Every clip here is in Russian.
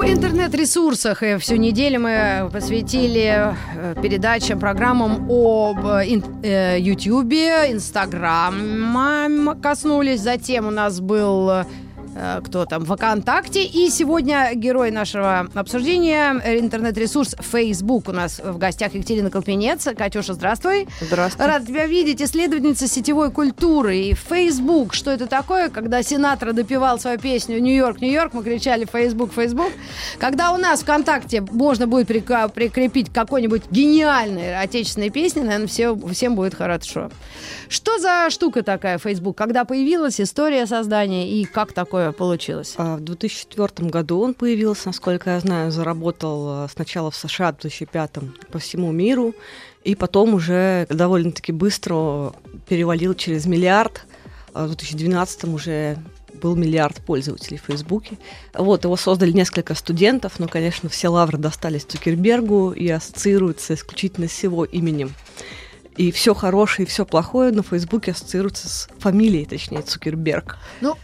Об интернет-ресурсах. И всю неделю мы посвятили э, передачам, программам об Ютьюбе, Инстаграм коснулись. Затем у нас был э, кто там, ВКонтакте. И сегодня герой нашего обсуждения интернет-ресурс Facebook. У нас в гостях Екатерина Колпинец. Катюша, здравствуй. Здравствуйте. Рад тебя видеть. Исследовательница сетевой культуры. И Facebook, что это такое? Когда Синатра допевал свою песню «Нью-Йорк, Нью-Йорк», мы кричали «Facebook, Facebook». Когда у нас ВКонтакте можно будет прикрепить какой-нибудь гениальной отечественной песне, наверное, все, всем будет хорошо. Что за штука такая Facebook? Когда появилась история создания и как такое получилось? А, В 2004 году он появился, насколько я знаю, заработал а, сначала в США в 2005 по всему миру, и потом уже довольно-таки быстро перевалил через миллиард. А В 2012 уже был миллиард пользователей в Фейсбуке. Вот, его создали несколько студентов, но, конечно, все лавры достались Цукербергу и ассоциируются исключительно с его именем. И все хорошее, и все плохое на Фейсбуке ассоциируется с фамилией, точнее, Цукерберг. Ну,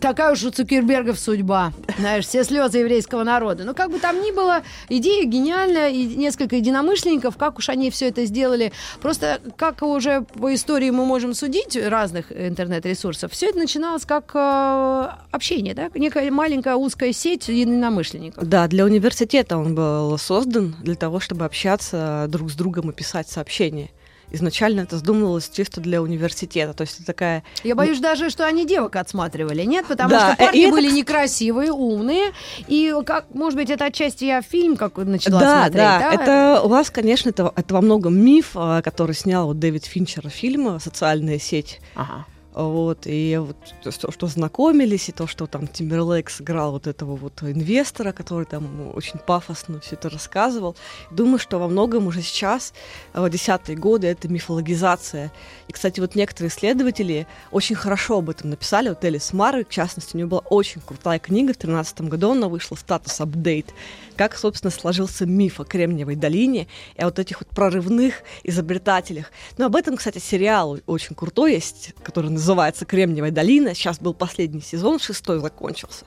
такая уж у Цукербергов судьба. Знаешь, все слезы еврейского народа. Но как бы там ни было, идея гениальная, и несколько единомышленников, как уж они все это сделали. Просто как уже по истории мы можем судить разных интернет-ресурсов, все это начиналось как э, общение, да? Некая маленькая узкая сеть единомышленников. Да, для университета он был создан для того, чтобы общаться друг с другом и писать сообщения. Изначально это задумывалось чисто для университета. То есть это такая... Я боюсь даже, что они девок отсматривали, нет? Потому Да, что парни и это, были некрасивые, умные. И, как, может быть, это отчасти я фильм как начала да, смотреть, да, да? это у вас, конечно, это, это во многом миф, а, который снял вот Дэвид Финчер фильм «Социальная сеть». Ага. Вот, и вот то, что, знакомились, и то, что там Тимберлейк сыграл вот этого вот инвестора, который там очень пафосно все это рассказывал. Думаю, что во многом уже сейчас, э, десятые годы, это мифологизация. И, кстати, вот некоторые исследователи очень хорошо об этом написали. Вот Элис Мары, в частности, у нее была очень крутая книга в 2013 году, она вышла статус апдейт как, собственно, сложился миф о Кремниевой долине и о вот этих вот прорывных изобретателях. Но об этом, кстати, сериал очень крутой есть, который называется «Кремниевая долина». Сейчас был последний сезон, шестой закончился.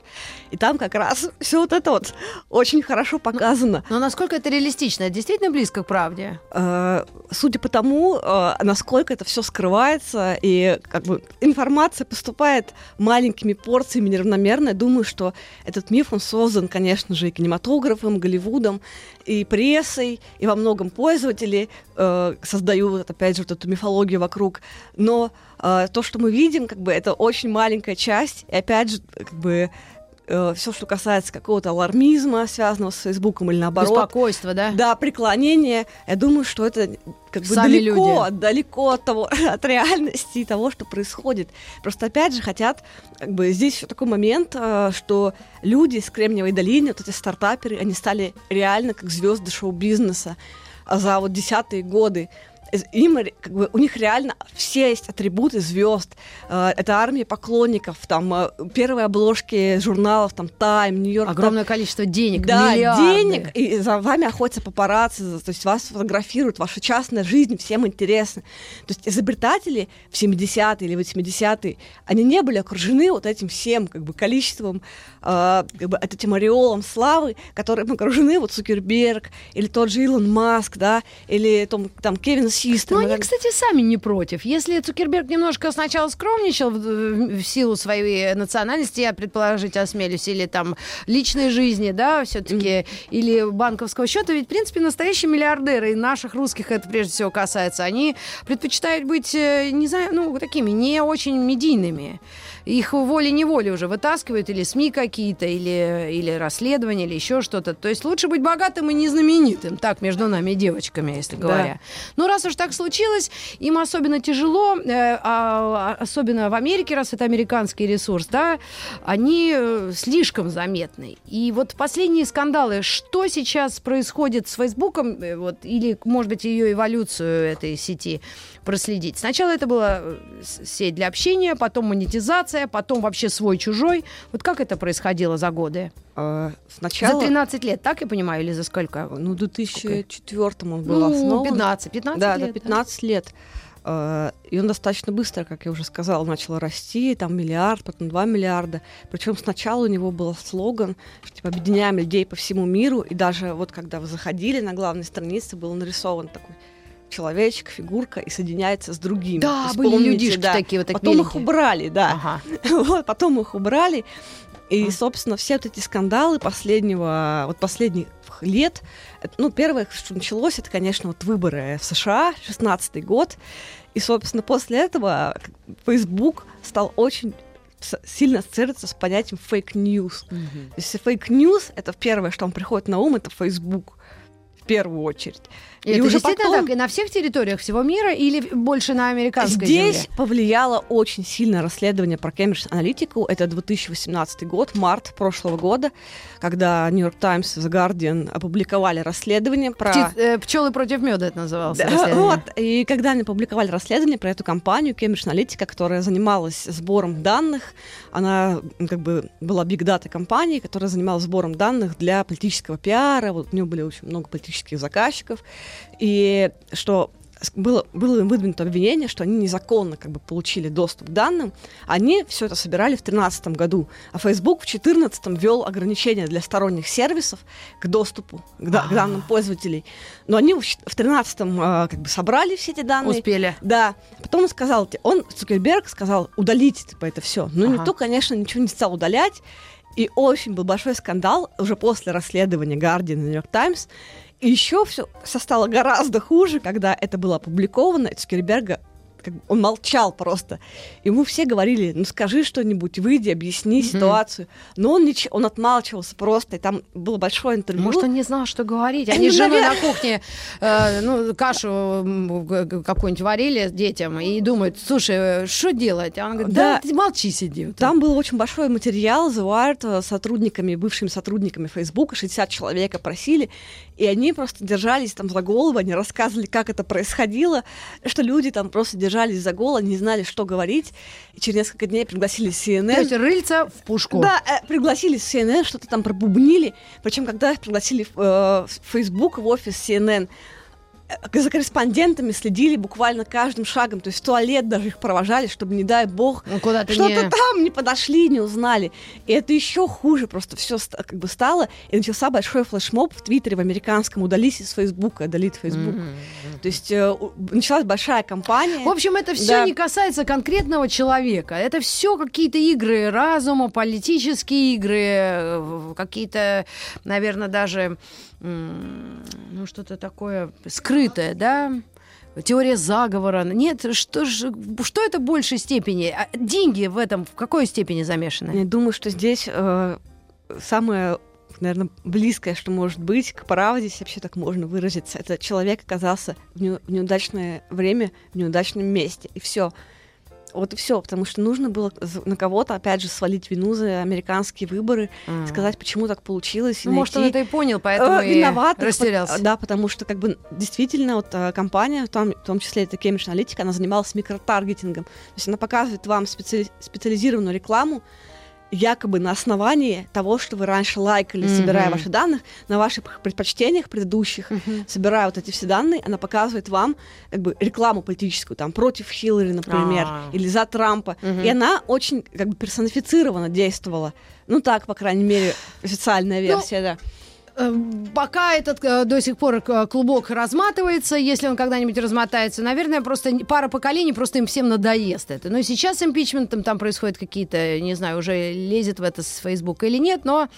И там как раз все вот это вот очень хорошо показано. Но насколько это реалистично? Это действительно близко к правде? Э, Судя по тому, э, насколько это все скрывается, и как бы информация поступает маленькими порциями неравномерно, я думаю, что этот миф, он создан, конечно же, и кинематографом, Голливудом, и прессой, и во многом пользователи э, создают, опять же, вот эту мифологию вокруг. Но э, то, что мы видим, как бы, это очень маленькая часть, и опять же, как бы, все, что касается какого-то алармизма, связанного с Фейсбуком или наоборот, Беспокойство, да? да, преклонение. Я думаю, что это как бы Сами далеко, люди. далеко от того, от реальности и того, что происходит. Просто опять же хотят, как бы здесь еще такой момент, э, что люди из Кремниевой долины, вот эти стартаперы, они стали реально как звезды шоу-бизнеса за вот десятые годы. Из- Им, как бы, у них реально все есть атрибуты звезд. Э, Это армия поклонников, там э, первые обложки журналов, там Time, Нью-Йорк. Огромное количество денег, Да, миллиарды. денег, и за вами охотятся папарацци, то есть вас фотографируют, ваша частная жизнь всем интересна. То есть изобретатели в 70-е или 80-е, они не были окружены вот этим всем как бы количеством, э, как бы этим ореолом славы, которым окружены вот Цукерберг, или тот же Илон Маск, да, или там, там Кевин Систер. Ну, они, кстати, сами не против. Если Цукерберг немножко сначала скромничал в, в силу своей национальности, я предположить осмелюсь, или там личной жизни, да, все-таки, или банковского счета, ведь, в принципе, настоящие миллиардеры, и наших русских это прежде всего касается, они предпочитают быть, э, не знаю, ну, такими не очень медийными. Их волей-неволей уже вытаскивают, или СМИ какие-то, или, или расследования, или еще что-то. То есть лучше быть богатым и не знаменитым, так, между нами девочками, если Да. говоря. Ну, раз раз уж так случилось, им особенно тяжело, э, а, особенно в Америке, раз это американский ресурс, да, они э, слишком заметны. И вот последние скандалы, что сейчас происходит с Фейсбуком, э, вот, или, может быть, ее эволюцию этой сети проследить. Сначала это была э, сеть для общения, потом монетизация, потом вообще свой-чужой. Вот как это происходило за годы? А, сначала... За 13 лет, так я понимаю, или за сколько? Ну, в 2004 он был ну, основан. 15, 15 да, лет. Да, 15 да? лет. А, и он достаточно быстро, как я уже сказала, начал расти, там миллиард, потом 2 миллиарда. Причем сначала у него был слоган, что типа объединяем людей по всему миру, и даже вот когда вы заходили на главной странице, был нарисован такой человечек, фигурка и соединяется с другими. Да, были помните, людишки да. такие вот Потом миленькие. их убрали, да. Ага. вот, потом их убрали. И, собственно, все вот эти скандалы последнего, вот последних лет, ну, первое, что началось, это, конечно, вот выборы в США, 16 год. И, собственно, после этого Facebook стал очень сильно ассоциироваться с понятием fake news. Mm-hmm. То есть fake news — это первое, что вам приходит на ум, это Facebook в первую очередь. И, и это уже действительно потом... так? И на всех территориях всего мира или больше на американской Здесь земле? повлияло очень сильно расследование про Cambridge Analytica. Это 2018 год, март прошлого года, когда New York Times The Guardian опубликовали расследование про... Пти... Э, Пчелы против меда это называлось. Да, вот. И когда они опубликовали расследование про эту компанию Cambridge Analytica, которая занималась сбором данных, она как бы была биг дата компанией, которая занималась сбором данных для политического пиара. Вот у нее были очень много политических заказчиков и что было, было им выдвинуто обвинение, что они незаконно как бы получили доступ к данным. Они все это собирали в 2013 году, а Facebook в 2014 ввел ограничения для сторонних сервисов к доступу к, да, к данным пользователей. Но они в 2013 а, как бы собрали все эти данные. Успели. Да. Потом он сказал, он, Цукерберг, сказал, удалите типа, это все. Но ага. никто, конечно, ничего не стал удалять. И очень был большой скандал уже после расследования Guardian и New York Times, и еще все, стало гораздо хуже, когда это было опубликовано. Цукерберга как бы он молчал просто. Ему все говорили, ну скажи что-нибудь, выйди, объясни mm-hmm. ситуацию. Но он нич- он отмалчивался просто, и там было большое интервью. Может, он не знал, что говорить. Они с женой на кухне э, ну, кашу какую-нибудь варили детям и думают, слушай, что делать? А он говорит, да, да молчи, сиди. Там был очень большой материал, The Wired, э, сотрудниками, бывшими сотрудниками Facebook, 60 человек опросили, и они просто держались там за голову, они рассказывали, как это происходило, что люди там просто держались за голо, не знали, что говорить. И через несколько дней пригласили CNN. То есть рыльца в пушку. Да, э, пригласили CNN, что-то там пробубнили. Причем, когда их пригласили э, в Facebook, в офис CNN, за корреспондентами следили буквально каждым шагом, то есть в туалет даже их провожали, чтобы, не дай бог, ну, что-то не... там не подошли, не узнали. И это еще хуже просто все как бы стало. И начался большой флешмоб в Твиттере, в американском, удались из Фейсбука, удалит Фейсбук. Mm-hmm. То есть э, началась большая кампания. В общем, это все да. не касается конкретного человека. Это все какие-то игры разума, политические игры, э, какие-то, наверное, даже ну, что-то такое скрытое, да, теория заговора. Нет, что, ж, что это в большей степени? А деньги в этом в какой степени замешаны? Я думаю, что здесь э, самое наверное, близкое, что может быть к правде, если вообще так можно выразиться. Это человек оказался в, не, в неудачное время, в неудачном месте, и все. Вот и все, потому что нужно было на кого-то, опять же, свалить вину за американские выборы, mm. сказать, почему так получилось. Ну, найти... Может, он это и понял, поэтому э, виноват, растерялся. Да, потому что, как бы, действительно, вот э, компания, в том, в том числе это Cambridge Analytica, она занималась микротаргетингом. То есть она показывает вам специали- специализированную рекламу, якобы на основании того, что вы раньше лайкали, mm-hmm. собирая ваши данные, на ваших предпочтениях предыдущих, mm-hmm. собирая вот эти все данные, она показывает вам как бы рекламу политическую, там, против Хиллари, например, ah. или за Трампа. Mm-hmm. И она очень как бы персонифицированно действовала. Ну так, по крайней мере, официальная ну, версия, ну, да. Эм, пока этот э, до сих пор э, клубок разматывается, если он когда-нибудь размотается, наверное, просто пара поколений просто им всем надоест это. Но сейчас с импичментом там происходят какие-то, не знаю, уже лезет в это с Фейсбука или нет, но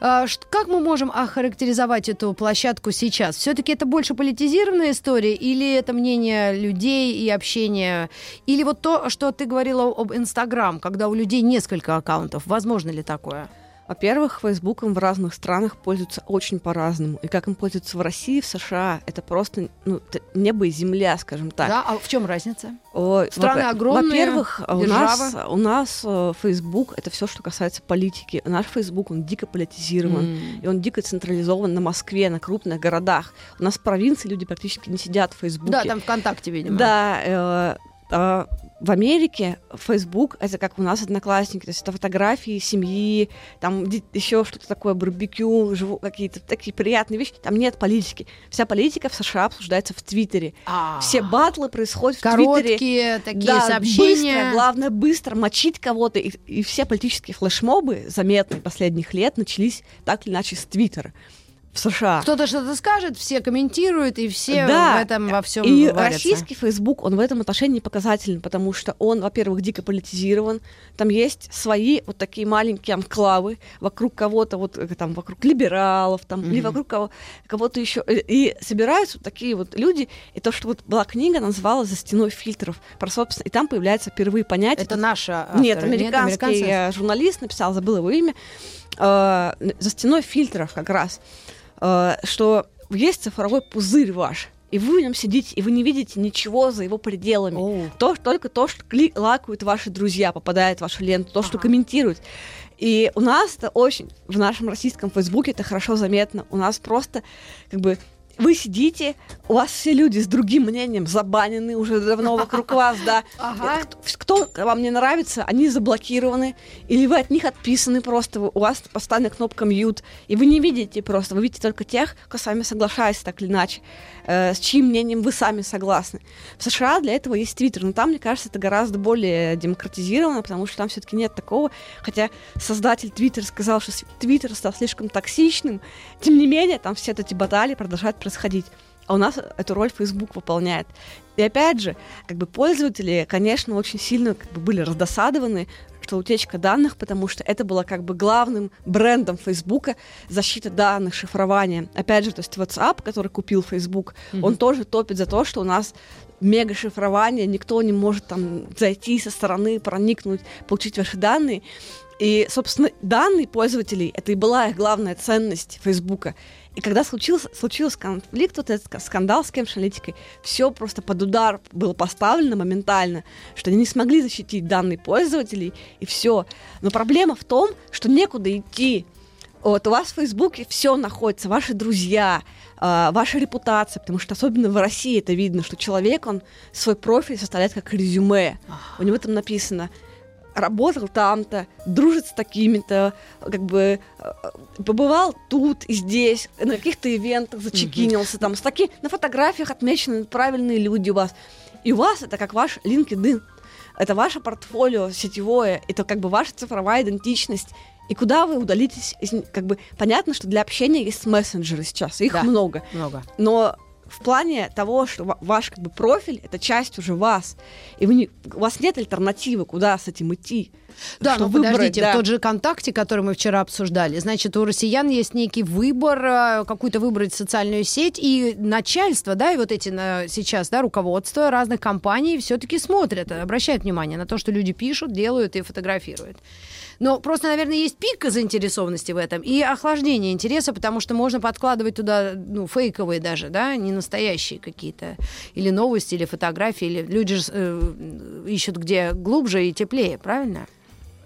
э, как мы можем охарактеризовать эту площадку сейчас? Все-таки это больше политизированная история или это мнение людей и общение? Или вот то, что ты говорила об Инстаграм, когда у людей несколько аккаунтов, возможно ли такое? Во-первых, Фейсбуком в разных странах пользуются очень по-разному. И как им пользуются в России, в США, это просто ну, небо и земля, скажем так. Да, а в чем разница? О, Страны во- огромные, Во-первых, у нас, у нас э, Facebook это все, что касается политики. Наш Facebook, он дико политизирован. М. И он дико централизован на Москве, на крупных городах. У нас в провинции люди практически не сидят в Фейсбуке. Да, там ВКонтакте, видимо. Да, э, а в Америке Facebook это как у нас одноклассники, то есть это фотографии семьи, там еще что-то такое, барбекю, живу, какие-то такие приятные вещи. Там нет политики. Вся политика в США обсуждается в Твиттере. А, Все батлы происходят в Твиттере. Короткие такие Да, сообщения. Быстро, главное, быстро мочить кого-то. И, и все политические флешмобы заметные последних лет начались так или иначе с Твиттера в США. Кто-то что-то скажет, все комментируют, и все Да, в этом во всем И варятся. российский Facebook, он в этом отношении показателен, потому что он, во-первых, дико политизирован, там есть свои вот такие маленькие анклавы вокруг кого-то, вот э, там вокруг либералов, там, или Мгм. вокруг кого- кого-то еще. И собираются вот такие вот люди, и то, что вот была книга, называлась «За стеной фильтров», про, собственно, и там появляется впервые понятие. Это наша Нет, американский э, журналист написал, забыл его имя, э, за стеной фильтров как раз, э, что есть цифровой пузырь ваш, и вы в нем сидите, и вы не видите ничего за его пределами. То, только то, что кли- лайкают ваши друзья, попадает в вашу ленту, то, что Ага. комментируют. И у нас это очень, в нашем российском Фейсбуке это хорошо заметно. У нас просто, как бы, вы сидите, у вас все люди с другим мнением забанены уже давно вокруг вас, да. Ага. Кто, кто вам не нравится, они заблокированы, или вы от них отписаны просто, у вас поставлена кнопка mute, и вы не видите просто, вы видите только тех, кто с вами соглашается так или иначе, э, с чьим мнением вы сами согласны. В США для этого есть Твиттер, но там, мне кажется, это гораздо более демократизировано, потому что там все-таки нет такого, хотя создатель Твиттера сказал, что Твиттер стал слишком токсичным, тем не менее, там все эти баталии продолжают происходить. А у нас эту роль Facebook выполняет. И опять же, как бы пользователи, конечно, очень сильно как бы, были раздосадованы, что утечка данных, потому что это было как бы главным брендом Фейсбука защита данных, шифрование. Опять же, то есть WhatsApp, который купил Facebook, он тоже топит за то, что у нас мега шифрование, никто не может там зайти со стороны, проникнуть, получить ваши данные. И, собственно, данные пользователей это и была их главная ценность Фейсбука. И когда случился, случился конфликт, вот этот ска- скандал с Cambridge Analytica, все просто под удар было поставлено моментально, что они не смогли защитить данные пользователей, и все. Но проблема в том, что некуда идти. Вот у вас в Фейсбуке все находится, ваши друзья, а, ваша репутация, потому что особенно в России это видно, что человек, он свой профиль составляет как резюме. У него там написано работал там-то, дружит с такими-то, как бы э, побывал тут и здесь, на каких-то ивентах зачекинился, там, с таки, на фотографиях отмечены правильные люди у вас. И у вас это как ваш LinkedIn. Это ваше портфолио сетевое, это как бы ваша цифровая идентичность. И куда вы удалитесь, из- как бы понятно, что для общения есть мессенджеры сейчас, их Да. много. Много. Но в плане того, что ва- ваш как бы профиль это часть уже вас, и вы не, у вас нет альтернативы, куда с этим идти. Да, но выбрать, подождите, да. в тот же ВКонтакте, который мы вчера обсуждали, значит, у россиян есть некий выбор, э, какую-то выбрать социальную сеть, и начальство, да, и вот эти на, сейчас, да, руководство разных компаний все-таки смотрят, обращают внимание на то, что люди пишут, делают и фотографируют. Но просто, наверное, есть пик заинтересованности в этом и охлаждение интереса, потому что можно подкладывать туда, ну, фейковые даже, да, не настоящие какие-то, или новости, или фотографии, или люди же э, ищут где глубже и теплее, правильно?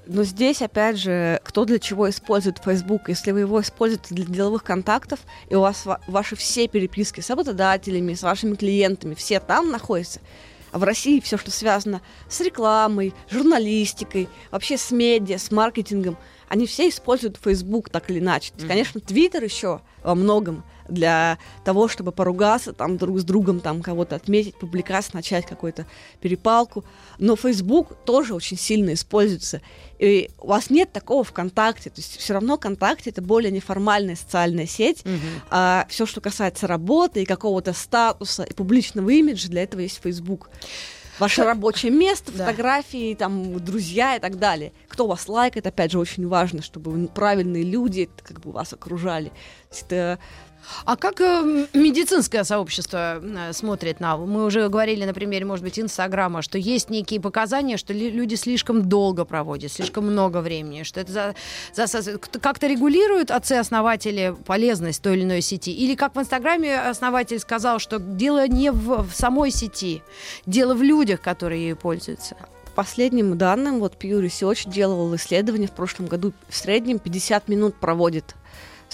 Но здесь, опять же, кто для чего использует Facebook. Если вы его используете для деловых контактов, и у вас ва- ваши все переписки с работодателями, с вашими клиентами, все там находятся, в России все, что связано с рекламой, журналистикой, вообще с медиа, с маркетингом, они все используют Facebook так или иначе. Есть, Конечно, Twitter еще во многом для того, чтобы поругаться там друг с другом, там кого-то отметить, публикацию, начать какую-то перепалку. Но Facebook тоже очень сильно используется. И у вас нет такого ВКонтакте. То есть все равно ВКонтакте это более неформальная социальная сеть. А все, что касается работы и какого-то статуса и публичного имиджа, для этого есть Facebook. Ваше рабочее место, Да. фотографии, там, друзья и так далее. кто вас лайкает, опять же, очень важно, чтобы правильные люди как бы вас окружали. Это а как э, медицинское сообщество э, смотрит на... Мы уже говорили на примере, может быть, Инстаграма, что есть некие показания, что люди слишком долго проводят, слишком много времени, что это за, за, как-то регулируют отцы-основатели полезность той или иной сети? Или как в Инстаграме основатель сказал, что дело не в, в самой сети, дело в людях, которые ею пользуются? По последним данным, вот Pew Research делал исследование в прошлом году, в среднем 50 минут проводит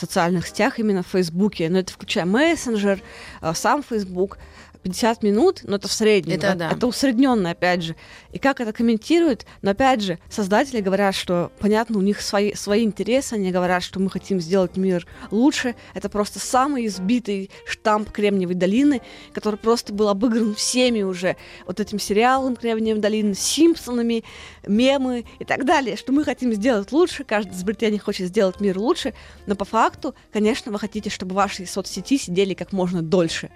социальных сетях, именно в Фейсбуке. Но это включая мессенджер, э, сам Фейсбук. 50 минут, но это в среднем. Это, да. это усредненно, опять же. И как это комментируют, но опять же, создатели говорят, что, понятно, у них свои, свои интересы, они говорят, что мы хотим сделать мир лучше. Это просто самый избитый штамп Кремниевой долины, который просто был обыгран всеми уже вот этим сериалом Кремниевой долины, Симпсонами, мемы и так далее, что мы хотим сделать лучше, каждый из Британии хочет сделать мир лучше, но по факту, конечно, вы хотите, чтобы ваши соцсети сидели как можно дольше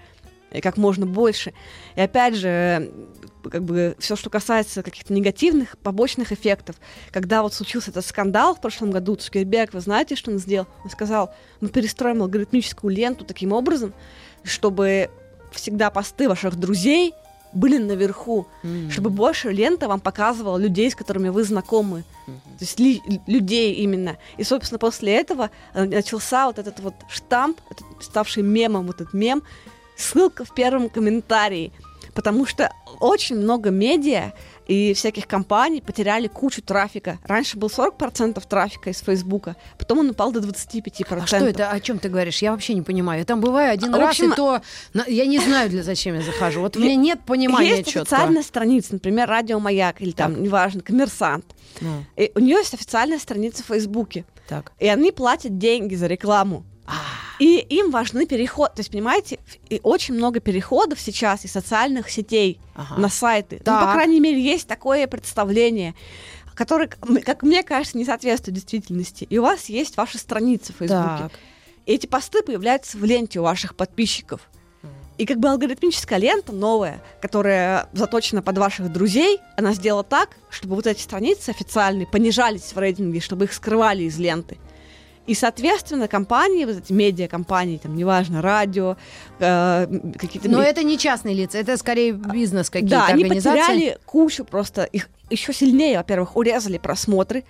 и как можно больше. И опять же, как бы все, что касается каких-то негативных побочных эффектов, когда вот случился этот скандал в прошлом году, Цукерберг, вы знаете, что он сделал? Он сказал, мы перестроим алгоритмическую ленту таким образом, чтобы всегда посты ваших друзей были наверху, mm-hmm. чтобы больше лента вам показывала людей, с которыми вы знакомы, mm-hmm. то есть ли, людей именно. И, собственно, после этого э, начался вот этот вот штамп, этот, ставший мемом, вот этот мем, ссылка в первом комментарии, потому что очень много медиа и всяких компаний потеряли кучу трафика. Раньше был 40% трафика из Фейсбука, потом он упал до 25%. А что это? О чем ты говоришь? Я вообще не понимаю. Я там бываю один общем, раз, и то я не знаю, для зачем я захожу. Вот у меня нет понимания Есть четкого. официальная страница, например, Радио Маяк или там, так. неважно, Коммерсант. Ну. И у нее есть официальная страница в Фейсбуке. Так. И они платят деньги за рекламу. И им важны переход. То есть, понимаете, и очень много переходов сейчас из социальных сетей ага. на сайты. Так. Ну, по крайней мере, есть такое представление которое, как мне кажется, не соответствует действительности. И у вас есть ваша страница в Фейсбуке. Так. И эти посты появляются в ленте у ваших подписчиков. И как бы алгоритмическая лента новая, которая заточена под ваших друзей, она сделала так, чтобы вот эти страницы официальные понижались в рейтинге, чтобы их скрывали из ленты. И, соответственно, компании, вот эти медиакомпании, там, неважно, радио, э, какие-то... Но это не частные лица, это скорее бизнес какие-то да, они потеряли кучу просто, их еще сильнее, во-первых, урезали просмотры,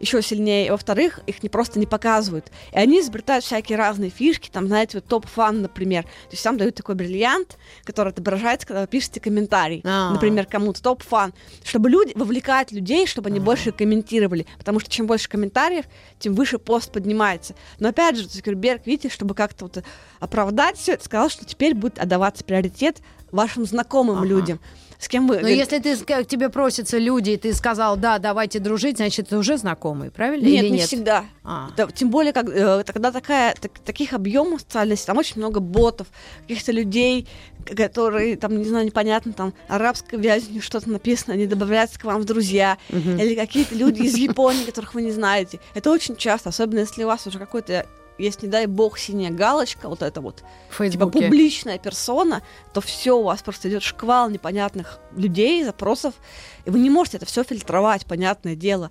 еще сильнее. Во-вторых, их не просто не показывают. И они изобретают всякие разные фишки, там, знаете, вот top fan, например. То есть там дают такой бриллиант, который отображается, когда вы пишете комментарий. А-а-а. Например, кому-то top fan. Чтобы люди, вовлекать людей, чтобы они А-а-а. больше комментировали. Потому что чем больше комментариев, тем выше пост поднимается. Но опять же, Цукерберг, видите, чтобы как-то вот оправдать все это, сказал, что теперь будет отдаваться приоритет вашим знакомым ага. людям с кем вы... Но если ты, к тебе просятся люди, и ты сказал, да, давайте дружить, значит, это уже знакомый, правильно? Нет, Или не нет? всегда. А. Да, тем более, как, э, когда такая, так, таких объемов социальности, там очень много ботов, каких-то людей, которые, там, не знаю, непонятно, там, арабской вязью что-то написано, они добавляются к вам в друзья, угу. или какие-то люди из Японии, которых вы не знаете. Это очень часто, особенно если у вас уже какой-то если, не дай бог, синяя галочка, вот это вот, типа публичная персона, то все, у вас просто идет шквал непонятных людей, запросов, и вы не можете это все фильтровать, понятное дело.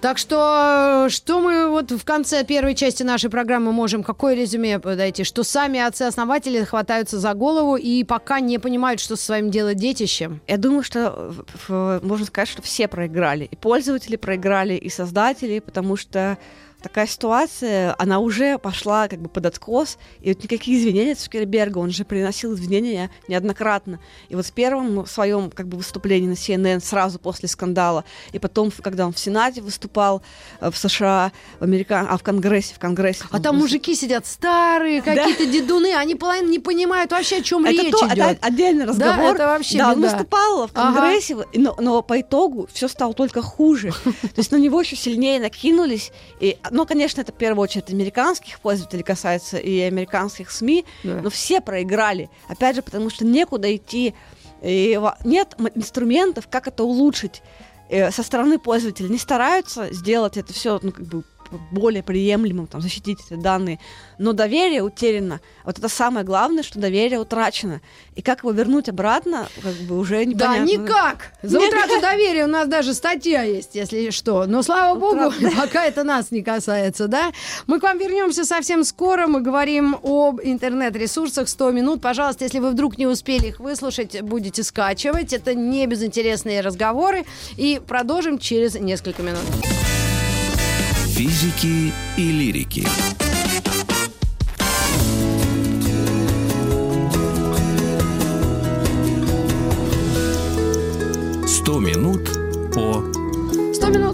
Так что, что мы вот в конце первой части нашей программы можем, какое резюме подойти? Что сами отцы-основатели хватаются за голову и пока не понимают, что со своим делать детищем? Я думаю, что можно сказать, что все проиграли. И пользователи проиграли, и создатели, потому что такая ситуация, она уже пошла как бы под откос, и вот никаких извинений Цукерберга, он же приносил извинения неоднократно. И вот в первом своем как бы выступлении на CNN сразу после скандала, и потом, когда он в Сенате выступал э, в США, в Америка... а в Конгрессе, в Конгрессе. А там мужики сидят старые, какие-то да. дедуны, они половину не понимают вообще, о чем это речь то, идет. Это отдельный разговор. Да, это вообще Да, беда. он выступал в Конгрессе, ага. но, но по итогу все стало только хуже. То есть на него еще сильнее накинулись, и ну, конечно, это в первую очередь американских пользователей касается и американских СМИ, да. но все проиграли. Опять же, потому что некуда идти, и нет инструментов, как это улучшить э, со стороны пользователя. Не стараются сделать это все, ну, как бы более приемлемым, там, защитить эти данные. Но доверие утеряно. Вот это самое главное, что доверие утрачено. И как его вернуть обратно, как бы уже непонятно. Да, никак. За утрату доверия у нас даже статья есть, если что. Но слава богу, пока это нас не касается, да? Мы к вам вернемся совсем скоро. Мы говорим об интернет-ресурсах 100 минут. Пожалуйста, если вы вдруг не успели их выслушать, будете скачивать. Это не безинтересные разговоры. И продолжим через несколько минут. Физики и лирики. Сто минут по 100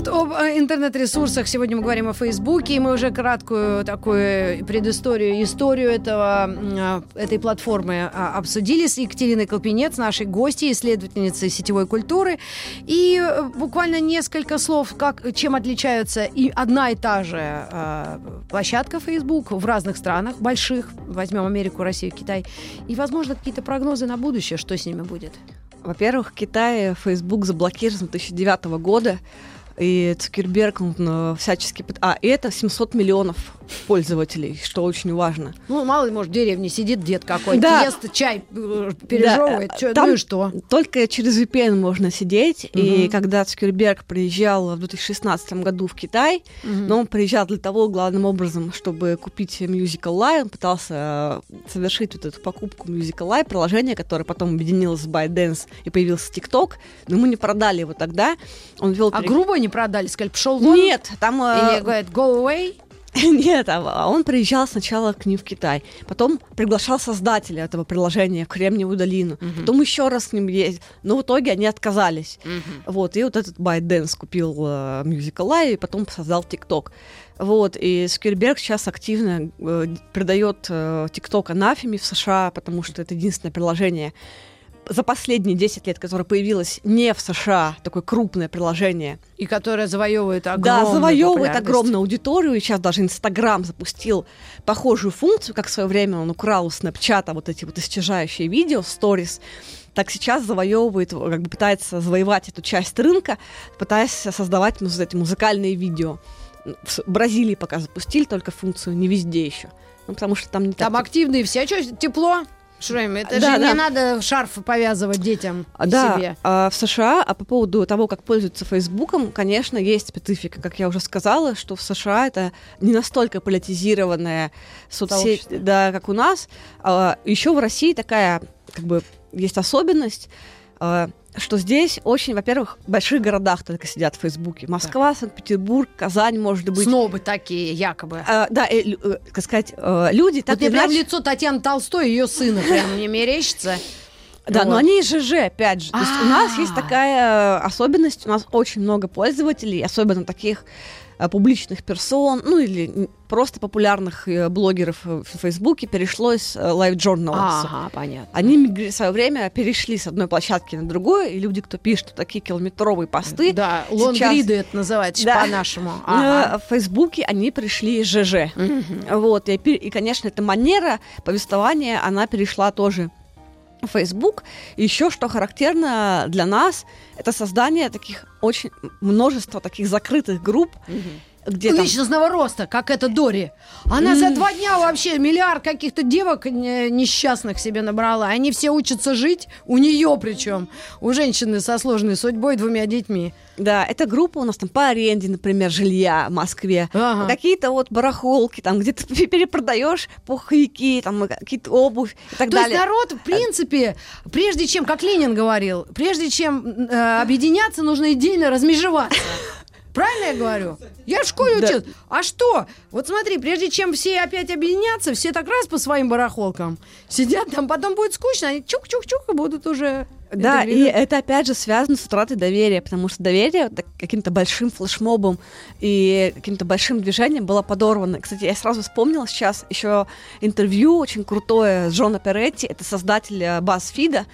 минут об э, интернет-ресурсах. Сегодня мы говорим о Фейсбуке, и мы уже краткую такую предысторию, историю этого, э, этой платформы а, обсудили с Екатериной Колпинец, нашей гостьей, исследовательницей сетевой культуры. И э, буквально несколько слов, как, чем отличаются и одна и та же площадка Facebook в разных странах, больших, возьмем Америку, Россию, Китай, и, возможно, какие-то прогнозы на будущее, что с ними будет. Во-первых, в Китае Facebook заблокирован с 2009 года и Цукерберг он э, всячески... А, и это 700 миллионов пользователей, что очень важно. Ну, мало ли, может, в деревне сидит дед какой-то, да. ест чай, э, пережевывает, да. Чё, Там ну и что? Только через VPN можно сидеть, угу. и когда Цукерберг приезжал в 2016 году в Китай, угу. но он приезжал для того, главным образом, чтобы купить Musical Line, он пытался э, совершить вот эту покупку Musical Line, приложение, которое потом объединилось с ByteDance и появился TikTok, но мы не продали его тогда. Он вел а перек... грубо не продали? Сказали, пошел вон? Нет, там... Или э... говорят, go away? Нет, а он приезжал сначала к ним в Китай, потом приглашал создателя этого приложения в Кремниевую долину, uh-huh. потом еще раз к ним ездил, но в итоге они отказались. Uh-huh. Вот, и вот этот ByteDance купил uh, Musical Live и потом создал TikTok. Вот, и Скирберг сейчас активно э, продает э, TikTok анафеме в США, потому что это единственное приложение, за последние 10 лет, которое появилось не в США, такое крупное приложение. И которое завоевывает огромную Да, завоевывает огромную аудиторию. И сейчас даже Инстаграм запустил похожую функцию, как в свое время он украл у Снапчата вот эти вот исчезающие видео, сторис так сейчас завоевывает, как бы пытается завоевать эту часть рынка, пытаясь создавать муз- эти музыкальные видео. В Бразилии пока запустили только функцию, не везде еще. Ну, потому что там не Там так... активные все, что, тепло? Шрем, это да, же да. не надо шарф повязывать детям да, себе. А в США, а по поводу того, как пользуются Фейсбуком, конечно, есть специфика. Как я уже сказала, что в США это не настолько политизированная соцсеть, да, как у нас. А, еще в России такая, как бы, есть особенность. А, что здесь очень, во-первых, в больших городах только сидят в Фейсбуке. Москва. Санкт-Петербург, Казань, может быть. Снобы такие, якобы. А, да, э, э, как сказать, э, люди... Так вот мне прям лицо Татьяны Толстой, ее сына, прям мне мерещится. Да, вот. но они ЖЖ, опять же. То есть у нас есть а. такая особенность, у нас очень много пользователей, особенно таких Э, публичных персон, ну или просто популярных э, блогеров в Фейсбуке перешло из э, Live Journal. Ага, понятно. Они в свое время перешли с одной площадки на другую, и люди, кто пишет такие километровые посты... Да, лонгриды это называется да, по-нашему. Ага. В Фейсбуке они пришли из ЖЖ. Угу. Вот, и, и, конечно, эта манера повествования, она перешла тоже Facebook. Еще что характерно для нас, это создание таких очень множества таких закрытых групп, где личностного там... роста, как это Дори. Она mm. за два дня вообще миллиард каких-то девок несчастных себе набрала. Они все учатся жить, у нее причем, у женщины со сложной судьбой, двумя детьми. Да, это группа у нас там по аренде, например, жилья в Москве. Ага. Какие-то вот барахолки, там, где ты перепродаешь пуховики, там, какие-то обувь и так То далее. То есть народ, в принципе, прежде чем, как Ленин говорил, прежде чем э, объединяться, нужно идейно размежеваться. Правильно я говорю? Я в школе да. учился. А что? Вот смотри, прежде чем все опять объединятся, все так раз по своим барахолкам сидят там, потом будет скучно, они чук-чук-чук и будут уже... Да, и это опять же связано с утратой доверия, потому что доверие каким-то большим флешмобом и каким-то большим движением было подорвано. Кстати, я сразу вспомнила сейчас еще интервью очень крутое с Джона Перетти, это создатель BuzzFeed,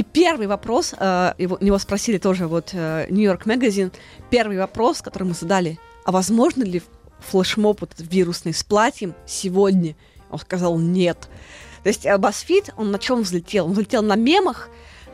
и первый вопрос, э, его, него спросили тоже вот Нью-Йорк э, Magazine, первый вопрос, который мы задали, а возможно ли флешмоб вот вирусный с платьем сегодня? Он сказал нет. То есть э, BuzzFeed, он на чем взлетел? Он взлетел на мемах,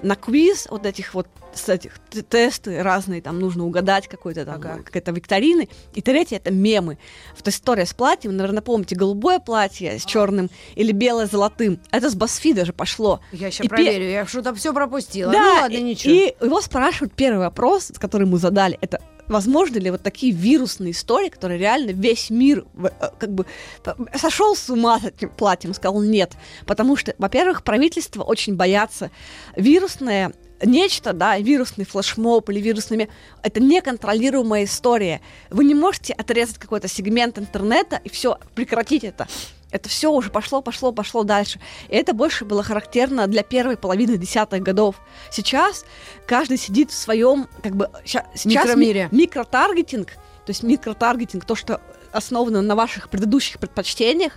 на квиз вот этих вот с этих тесты разные, там нужно угадать какой-то там, Ага. какая-то викторины. И третье это мемы. Вот история с платьем, вы, наверное, помните, голубое платье с черным или белое с золотым. Это с Басфида же пошло. Я сейчас И пе- проверю, я что-то все пропустила. Да, ну ладно, и, ничего. и его спрашивают первый вопрос, который мы задали, это возможно ли вот такие вирусные истории, которые реально весь мир э, как бы сошел с ума с этим платьем, сказал нет, потому что, во-первых, правительство очень боятся вирусное нечто, да, вирусный флешмоб или вирусными, это неконтролируемая история. Вы не можете отрезать какой-то сегмент интернета и все, прекратить это. Это все уже пошло, пошло, пошло дальше. И это больше было характерно для первой половины десятых годов. Сейчас каждый сидит в своем, как бы, сейчас ми- Микромире. микротаргетинг, то есть микротаргетинг, то, что основано на ваших предыдущих предпочтениях,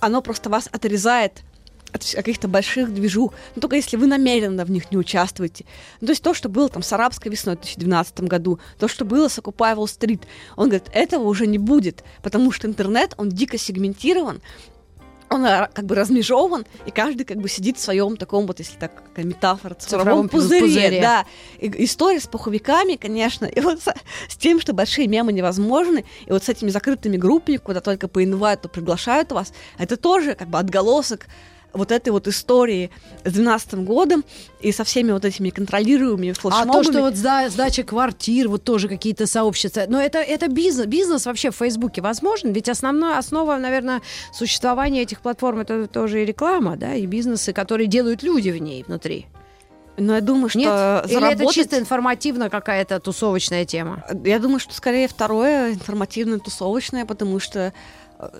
оно просто вас отрезает от каких-то больших движух, но только если вы намеренно в них не участвуете. Ну, то есть то, что было там с арабской весной в 2012 году, то, что было с Occupy Wall Street, он говорит, этого уже не будет, потому что интернет, он дико сегментирован, он как бы размежован, и каждый как бы сидит в своем таком вот, если так какая метафора, Цифровом цифровом пузыре, пузыре. да. И- история с пуховиками, конечно, и вот с, с тем, что большие мемы невозможны, и вот с этими закрытыми группами, куда только по инвайту приглашают вас, это тоже как бы отголосок вот этой вот истории с 12 годом и со всеми вот этими контролируемыми А флешмобами. то, что вот сда- сдача квартир, вот тоже какие-то сообщества. Но это, это бизнес. Бизнес вообще в Фейсбуке возможен? Ведь основная основа, наверное, существования этих платформ это тоже и реклама, да, и бизнесы, которые делают люди в ней внутри. Но я думаю, что Нет? Или это заработать... чисто информативно какая-то тусовочная тема? Я думаю, что скорее второе информативное тусовочное, потому что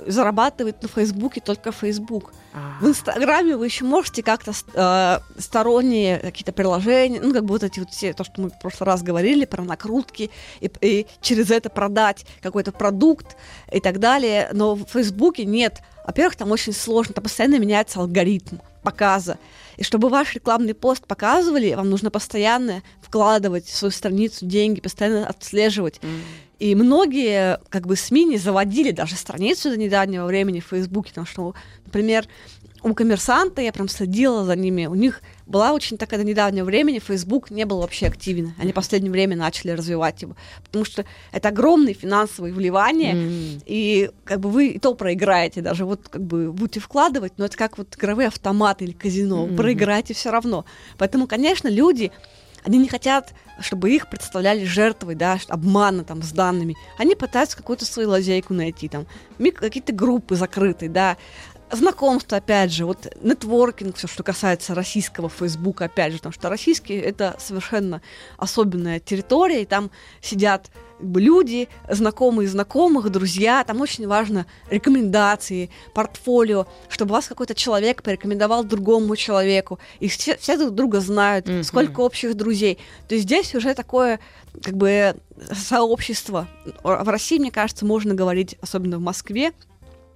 зарабатывает на Фейсбуке только Фейсбук. В Инстаграме вы еще можете как-то э, сторонние какие-то приложения, ну, как бы вот эти вот все, то, что мы в прошлый раз говорили про накрутки, и, и через это продать какой-то продукт и так далее. Но в Фейсбуке нет. Во-первых, там очень сложно, там постоянно меняется алгоритм показа. И чтобы ваш рекламный пост показывали, вам нужно постоянно вкладывать в свою страницу деньги, постоянно отслеживать. И многие как бы СМИ не заводили даже страницу до недавнего времени в Фейсбуке, потому что, например, у коммерсанта, я прям следила за ними, у них была очень такая до недавнего времени, Facebook не был вообще активен. Они в последнее время начали развивать его, потому что это огромные финансовые вливания, М. и как бы вы и то проиграете, даже вот как бы будете вкладывать, но это как вот игровые автоматы или казино, Мгм. проиграете все равно. Поэтому, конечно, люди, они не хотят, чтобы их представляли жертвой, да, обмана там с данными. Они пытаются какую-то свою лазейку найти, там, какие-то группы закрытые, да, знакомство, опять же, вот нетворкинг, все, что касается российского Фейсбука, опять же, потому что российский это совершенно особенная территория, и там сидят как бы, люди, знакомые знакомых, друзья, там очень важно рекомендации, портфолио, чтобы вас какой-то человек порекомендовал другому человеку, и все, все друг друга знают, Мгм. сколько общих друзей. То есть здесь уже такое как бы сообщество. В России, мне кажется, можно говорить, особенно в Москве,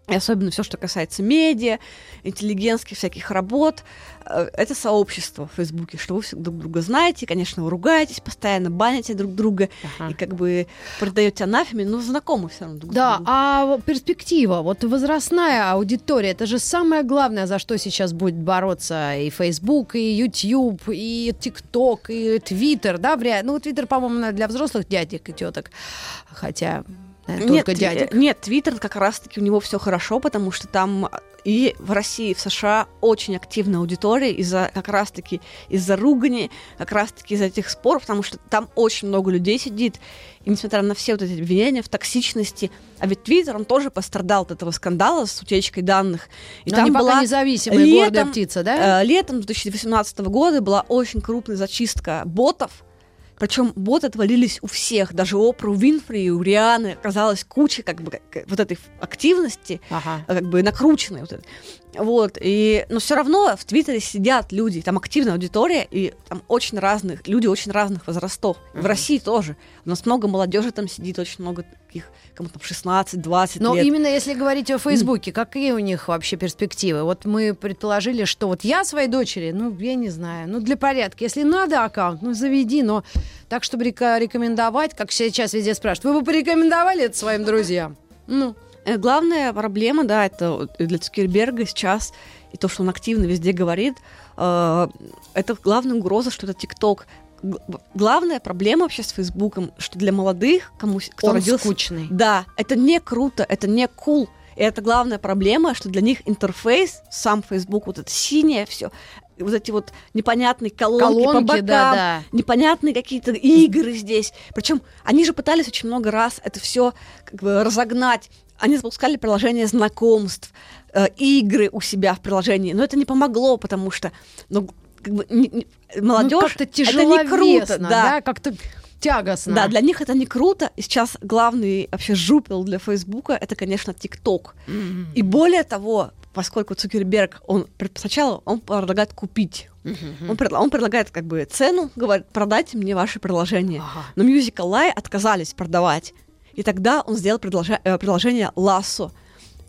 и особенно все, что касается медиа, интеллигентских всяких работ, э, это сообщество в Фейсбуке, что вы все друг друга знаете, конечно, вы ругаетесь постоянно, баните друг друга Ага. и как бы продаете анафеме, но знакомы все равно друг Да, другом. а вот перспектива, вот возрастная аудитория, это же самое главное, за что сейчас будет бороться и Facebook, и YouTube, и TikTok, и Twitter, да, вряд Ну, Twitter, по-моему, для взрослых дядек и теток, хотя Нет, только дядек. э, Нет, Твиттер как раз-таки у него все хорошо, потому что там и в России, и в США очень активная аудитория из-за как раз-таки из-за ругани, как раз-таки из-за этих споров, потому что там очень много людей сидит, и несмотря на все вот эти обвинения в токсичности, а ведь Твиттер, он тоже пострадал от этого скандала с утечкой данных. И Но там они пока была независимые, летом, гордая птица, да? Э, Летом 2018 года была очень крупная зачистка ботов. Причем боты отвалились у всех, даже у Опры, у Винфри, у Рианы оказалась куча как бы как- вот этой активности, Ага. как бы накрученной. Вот, этой. вот и, но все равно в Твиттере сидят люди, там активная аудитория, и там очень разных, люди очень разных возрастов. В Мгм. России тоже. У нас много молодежи там сидит, очень много таких, кому там 16-20 Но лет. именно если говорить о Фейсбуке, какие у них вообще перспективы? Вот мы предположили, что вот я своей дочери, ну, я не знаю, ну, для порядка, если надо аккаунт, ну, заведи, но так, чтобы река- рекомендовать, как сейчас везде спрашивают, вы бы порекомендовали это своим друзьям? Ну, Э, Главная проблема, да, это для Цукерберга сейчас, и то, что он активно везде говорит, э, это главная угроза, что это ТикТок. Главная проблема вообще с Фейсбуком, что для молодых, кому, кто Он родился... скучный. Да, это не круто, это не кул. И это главная проблема, что для них интерфейс, сам Facebook, вот это синее все, вот эти вот непонятные колонки, по Колонки, бокам, да, да. непонятные какие-то игры здесь. Причем они же пытались очень много раз это все как бы разогнать. Они запускали приложение знакомств, э, игры у себя в приложении, но это не помогло, потому что ну, как бы, не- не- молодежь ну, это не круто, да, да. как-то тягостно. Да, для них это не круто. И сейчас главный вообще жупел для Фейсбука это, конечно, ТикТок. Мгм. И более того, поскольку Цукерберг, он сначала он предлагает купить. Мгм. Он, предла- он предлагает как бы цену, говорит, продайте мне ваше приложение. Ага. Но Musical.ly отказались продавать. И тогда он сделал э, приложение Lasso.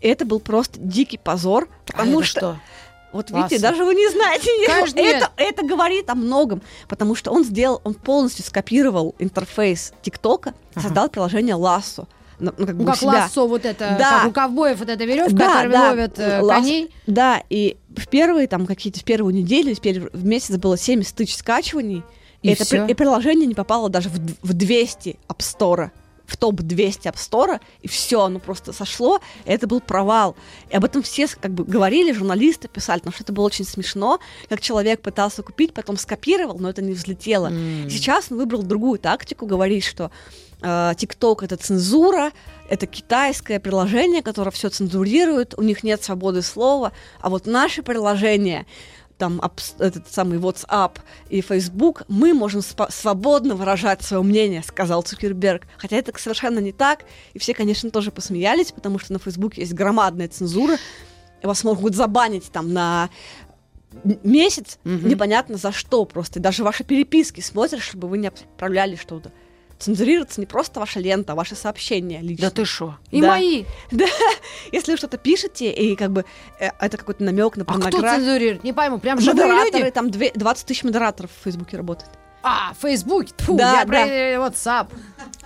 И это был просто дикий позор, А потому это что что? Вот видите, Lasso. даже вы не знаете. Нет. это, это говорит о многом, потому что он сделал, он полностью скопировал интерфейс ТикТока, создал приложение Lasso. Ну, ну, как бы Ну, у как себя. лассо вот это, Да. как у ковбоев вот эта веревка, Да, которыми да, ловят э, лас- коней. Да, и в первые там какие-то в первую неделю, в, первый- в месяц было 70 тысяч скачиваний, И это всё? при- и приложение не попало даже в, в 200 App Store, в топ 200 App Store, и все, оно просто сошло, и это был провал. И об этом все как бы говорили, журналисты писали, потому что это было очень смешно, как человек пытался купить, потом скопировал, но это не взлетело. М. Сейчас он выбрал другую тактику, говорит, что ТикТок это цензура, это китайское приложение, которое все цензурирует, у них нет свободы слова, а вот наше приложение, там этот самый WhatsApp и Facebook, мы можем свободно выражать свое мнение, сказал Цукерберг. Хотя это совершенно не так, и все, конечно, тоже посмеялись, потому что на Facebook есть громадная цензура, вас могут забанить там на месяц, Мгм. непонятно за что просто. Даже ваши переписки смотришь, чтобы вы не отправляли что-то. Цензурируется не просто ваша лента, а ваши сообщения лично. Да ты шо? И Да. мои. Если вы что-то пишете, и как бы э, это какой-то намек на А кто порнографию. цензурирует? Не пойму. Прям живые Модераторы, люди? там две- 20 тысяч модераторов в Фейсбуке работает. А, в Фейсбуке? Тьфу, Да, я да. про э, WhatsApp.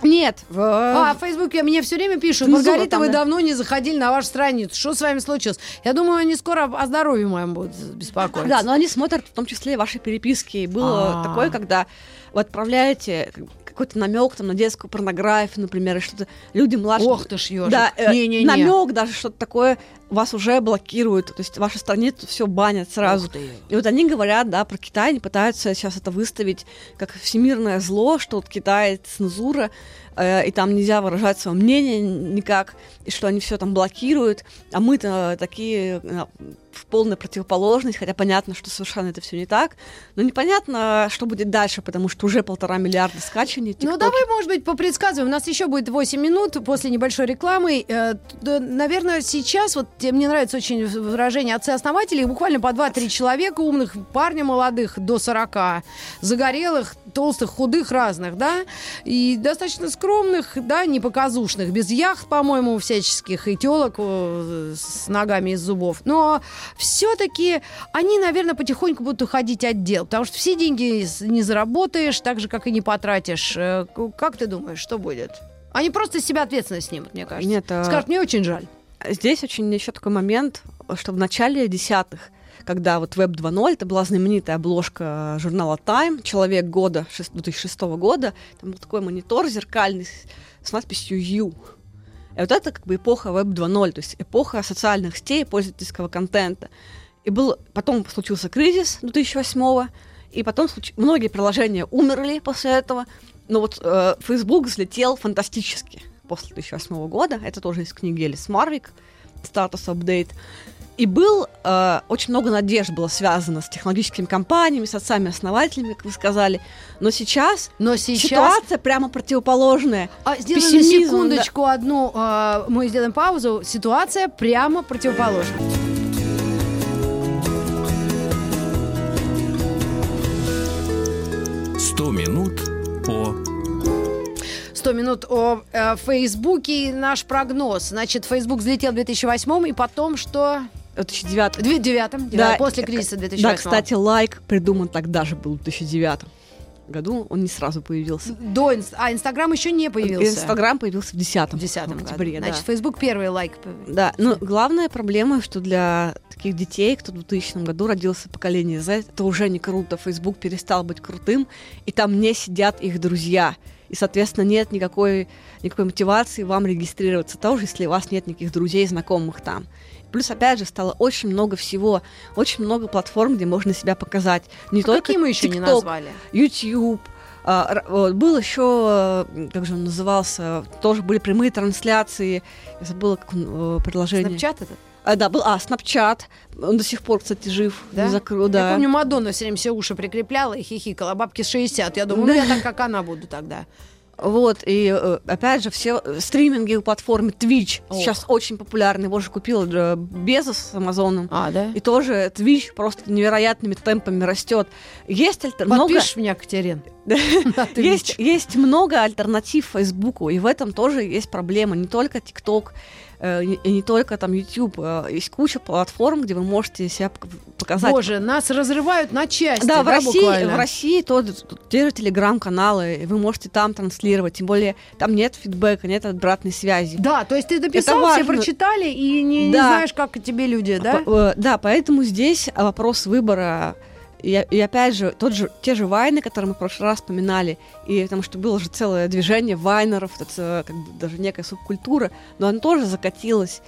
Нет. А, в Фейсбуке мне все время пишут, Цензура Маргарита, там, вы да. давно не заходили на вашу страницу. Что с вами случилось? Я думаю, они скоро о здоровье моем будут беспокоиться. Да, но они смотрят в том числе и ваши переписки. И было А. такое, когда вы отправляете какой-то намек там на детскую порнографию, например, и что-то люди младше. Ох ты ж, ёжик. Да, э, Не-не-не. намек даже что-то такое вас уже блокируют, то есть вашу страницу все банят сразу. И вот они говорят, да, про Китай, они пытаются сейчас это выставить как всемирное зло, что вот Китай цензура, э, и там нельзя выражать свое мнение никак, и что они все там блокируют, а мы-то такие э, в полной противоположность, хотя понятно, что совершенно это все не так, но непонятно, что будет дальше, потому что уже полтора миллиарда скачиваний. в Ну, давай, может быть, попредсказываем. У нас еще будет 8 минут после небольшой рекламы. Э, Наверное, сейчас, вот те- мне нравится очень выражение отцы-основателей, буквально по 2-3 человека умных, парня молодых до 40, загорелых, толстых, худых, разных, да, и достаточно скромных, да, непоказушных, без яхт, по-моему, всяческих, и телок э, с ногами из зубов. Но все-таки они, наверное, потихоньку будут уходить от дел, потому что все деньги не заработаешь, так же, как и не потратишь. Э, Как ты думаешь, что будет? Они просто с себя ответственность снимут, мне кажется. Нет, а- Скажут, мне очень жаль. Здесь очень еще такой момент, что в начале десятых, когда вот Web 2.0, это была знаменитая обложка журнала Time, Человек года шест- 2006 года, там был такой монитор зеркальный с, надписью U. И вот это как бы эпоха Web 2.0, то есть эпоха социальных сетей, пользовательского контента. И был, потом случился кризис 2008 и потом случ- многие приложения умерли после этого, но вот э, Facebook взлетел фантастически после 2008 года. Это тоже из книги Элис Марвик, статус апдейт. И был э, очень много надежд было связано с технологическими компаниями, с отцами-основателями, как вы сказали. Но сейчас, Но сейчас... ситуация прямо противоположная. А, сделаем секундочку одну, а, мы сделаем паузу. Ситуация прямо противоположная. Сто минут по 100 минут о э, Фейсбуке и наш прогноз. Значит, Фейсбук взлетел в 2008 и потом что? 2009. В 2009, Да, после э, кризиса 2008. Да, кстати, лайк придуман тогда же был в 2009. году, он не сразу появился. До инст... А, Инстаграм еще не появился. Инстаграм появился в 10 в 10 году. октябре, Значит, да. Facebook первый лайк. Да, но главная проблема, что для таких детей, кто в 2000 году родился поколение Z, это уже не круто. Facebook перестал быть крутым, и там не сидят их друзья. И, соответственно, нет никакой, никакой мотивации вам регистрироваться тоже, если у вас нет никаких друзей, знакомых там. Плюс, опять же, стало очень много всего, очень много платформ, где можно себя показать. Не А только какие мы еще не TikTok, назвали? YouTube. а, был еще, как же он назывался, тоже были прямые трансляции. Я забыла, как он, э, предложение. Snapchat это? А, да, был, а, Snapchat. Он до сих пор, кстати, жив. Да? Не закрыл, да. Я помню, Мадонна все время все уши прикрепляла и хихикала. Бабки с 60. Я думаю, ну я так, как она буду тогда. Вот, и э, опять же, все стриминги у платформы Twitch Ох. сейчас очень популярны. Его же купил э, Безос с Амазоном. А, да? И тоже Twitch просто невероятными темпами растет. Есть альтер... много... Подпишешь меня, Катерин? Есть, есть много альтернатив Фейсбуку, и в этом тоже есть проблема. Не только ТикТок, э, и не только там YouTube. э, Есть куча платформ, где вы можете себя пок- показать. Боже, нас разрывают на части, Да, в России, буквально? в России то, те же телеграм-каналы, и вы можете там транслировать. Тем более, там нет фидбэка, нет обратной связи. Да, то есть ты написал, все прочитали, и не, не Да. знаешь, как тебе люди, да? П- э, да, поэтому здесь вопрос выбора. И, и опять же, тот же, те же вайны, которые мы в прошлый раз вспоминали, и потому что было же целое движение вайнеров, это как бы даже некая субкультура, но оно тоже закатилось.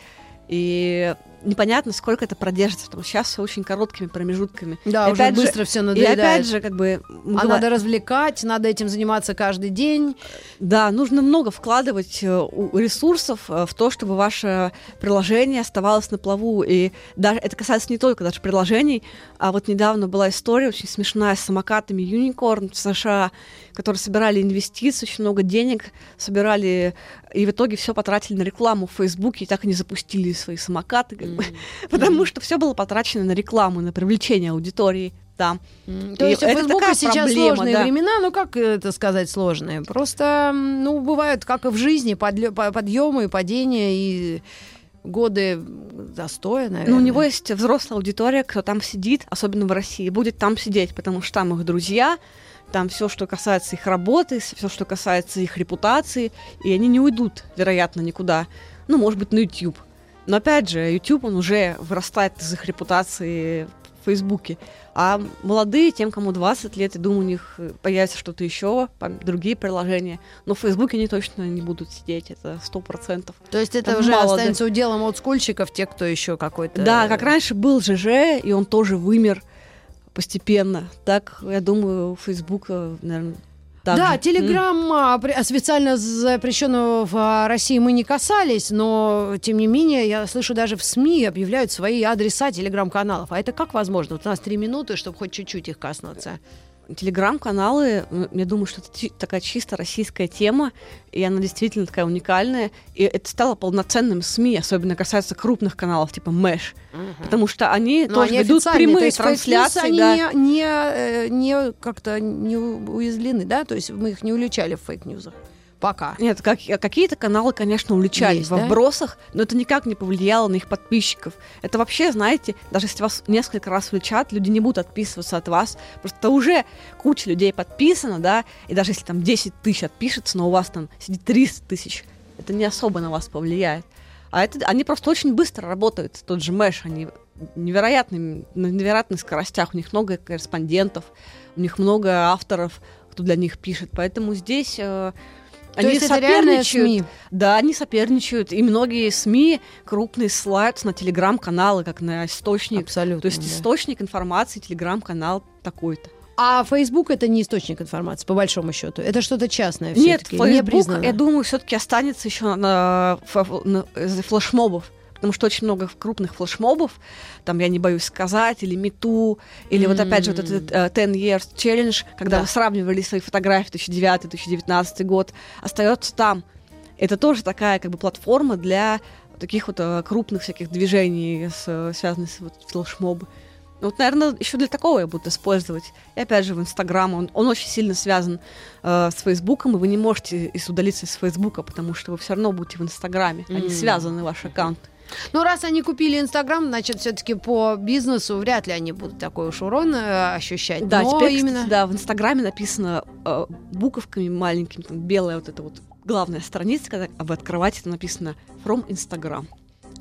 И непонятно, сколько это продержится, потому что сейчас все очень короткими промежутками. Да, И уже опять же- быстро все И надоедает. опять же, как бы... а надо развлекать, надо этим заниматься каждый день. Да, нужно много вкладывать э, ресурсов э, в то, чтобы ваше приложение оставалось на плаву. И даже это касается не только даже приложений, а вот недавно была история очень смешная с самокатами Unicorn в США, которые собирали инвестиции, очень много денег собирали, и в итоге все потратили на рекламу в Фейсбуке и так и не запустили свои самокаты, потому что все было потрачено на рекламу, на привлечение аудитории. М, То И есть у Фейсбука сейчас проблема, сложные да. времена, ну как это сказать сложные? Просто, ну, бывают, как и в жизни, подъемы, падения и годы застоя, наверное. Ну, у него есть взрослая аудитория, кто там сидит, особенно в России, будет там сидеть, потому что там их друзья, там все, что касается их работы, все, что касается их репутации, и они не уйдут, вероятно, никуда. Ну, может быть, на YouTube. Но опять же, YouTube, он уже вырастает из их репутации в Фейсбуке. А молодые, тем, кому 20 лет, я думаю, у них появится что-то еще, другие приложения. Но в Фейсбуке они точно не будут сидеть, это сто процентов. То есть это Там уже мало, да. останется уделом олдскульщиков, те, кто еще какой-то... Да, как раньше был ЖЖ, и он тоже вымер постепенно. Так, я думаю, Facebook, наверное, так да, же. Телеграм а, при- официально запрещенного в а, России мы не касались, но тем не менее я слышу даже в СМИ объявляют свои адреса телеграм-каналов. А это как возможно? Вот у нас три минуты, чтобы хоть чуть-чуть их коснуться. Телеграм-каналы, я думаю, что это такая чисто российская тема, и она действительно такая уникальная. И это стало полноценным СМИ, особенно касается крупных каналов, типа Мэш. Потому что они Но тоже они ведут официальные, то прямые есть трансляции. они да. не, не, э, не как-то не уязвлены, да? То есть мы их не уличали в фейк-ньюзах. Пока. Нет, как, какие-то каналы, конечно, уличали Есть, во да? вбросах, но это никак не повлияло на их подписчиков. Это вообще, знаете, даже если вас несколько раз уличат, люди не будут отписываться от вас. Просто уже куча людей подписана, да, и даже если там 10 тысяч отпишется, но у вас там сидит 300 тысяч, это не особо на вас повлияет. А это, они просто очень быстро работают, тот же Мэш, они невероятными, на невероятных скоростях, у них много корреспондентов, у них много авторов, кто для них пишет, поэтому здесь э, То они есть соперничают. СМИ. Да, они соперничают, и многие СМИ крупные ссылаются на телеграм-каналы, как на источник. Абсолютно. То есть да. источник информации, телеграм-канал такой-то. А Facebook это не источник информации, по большому счету. Это что-то частное. Нет, всё-таки, не Facebook, признано. я думаю, все-таки останется еще на, на- из-за флешмобов. Потому что очень много крупных флешмобов, там, я не боюсь сказать, или Мету, или вот опять же вот этот э, 10 Years Challenge, когда Да. вы сравнивали свои фотографии 2009-2019 год, остается там. Это тоже такая как бы платформа для таких вот э, крупных всяких движений, с, связанных с вот, флешмобы. Ну, Вот, наверное, еще для такого я буду использовать. И опять же, в Инстаграм он, он очень сильно связан э, с Фейсбуком, и вы не можете удалиться из Фейсбука, потому что вы все равно будете в Инстаграме. Они М. связаны, ваши аккаунты. Ну, раз они купили Инстаграм, значит, все-таки по бизнесу вряд ли они будут такой уж урон э, ощущать. Да, Но теперь, именно... кстати, да, в Инстаграме написано э, буковками маленькими, там, белая вот эта вот главная страница, когда вы открываете, там написано from Instagram.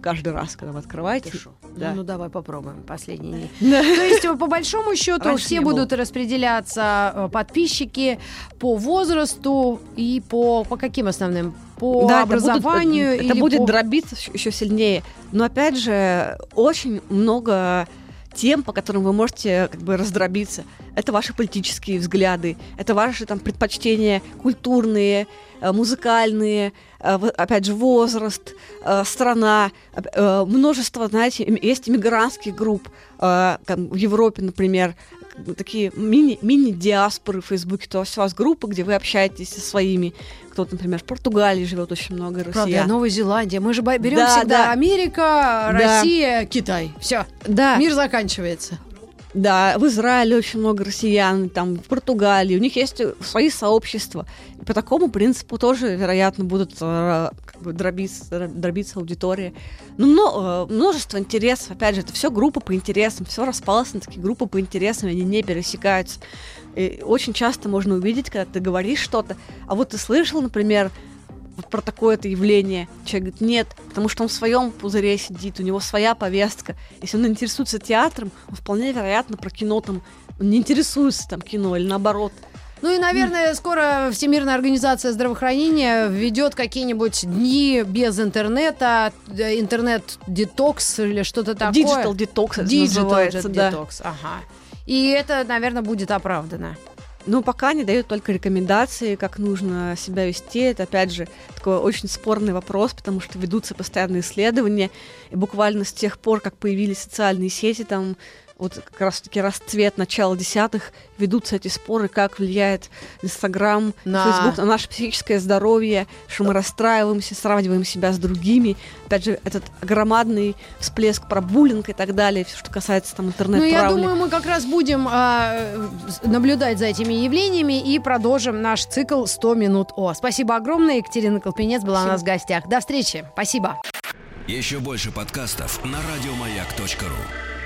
Каждый раз, когда вы открываете. Да. Ну, ну, давай попробуем последний. То есть, по большому счету, все будут распределяться э, подписчики по возрасту и по, по каким основным? По Да, это образованию Это, будет по- дробиться еще сильнее. Но опять же, очень много тем, по которым вы можете как бы раздробиться. Это ваши политические взгляды, это ваши там предпочтения культурные, э, музыкальные, э, опять же возраст, э, страна, э, множество, знаете, есть иммигрантских групп э, там, в Европе, например, такие мини, мини-диаспоры в Фейсбуке, то есть у вас группы, где вы общаетесь со своими, кто-то, например, в Португалии живет очень много Правда, россиян. Новая Зеландия. Мы же берем Да, всегда да. Америка, Да. Россия, Китай. Все. Да, Мир заканчивается. Да, в Израиле очень много россиян, там, в Португалии, у них есть свои сообщества. И по такому принципу тоже, вероятно, будут э, как бы дробиться, дро- дробиться аудитория. Ну, мно- э, множество интересов, опять же, это все группы по интересам, все распалось на такие группы по интересам, они не пересекаются. И очень часто можно увидеть, когда ты говоришь что-то, а вот ты слышал, например, вот про такое-то явление. Человек говорит, нет, потому что он в своем пузыре сидит, у него своя повестка. Если он интересуется театром, он вполне вероятно про кино там не интересуется там кино или наоборот. Ну и, наверное, скоро Всемирная организация здравоохранения введет какие-нибудь дни без интернета, интернет-детокс или что-то такое. Digital Digital называется, да. detox, ага. И это, наверное, будет оправдано. Но пока не дают только рекомендации, как нужно себя вести. Это, опять же, такой очень спорный вопрос, потому что ведутся постоянные исследования. И буквально с тех пор, как появились социальные сети, там вот как раз-таки расцвет начала десятых, ведутся эти споры, как влияет Инстаграм, На- Фейсбук на наше психическое здоровье, что мы расстраиваемся, сравниваем себя с другими. Опять же, этот громадный всплеск про буллинг и так далее, все, что касается там Ну, интернет-травли. я думаю, мы как раз будем а, наблюдать за этими явлениями и продолжим наш цикл «100 минут О». Спасибо огромное. Екатерина Колпинец была у нас в гостях. До встречи. Спасибо. Еще больше подкастов на радиомаяк.ру.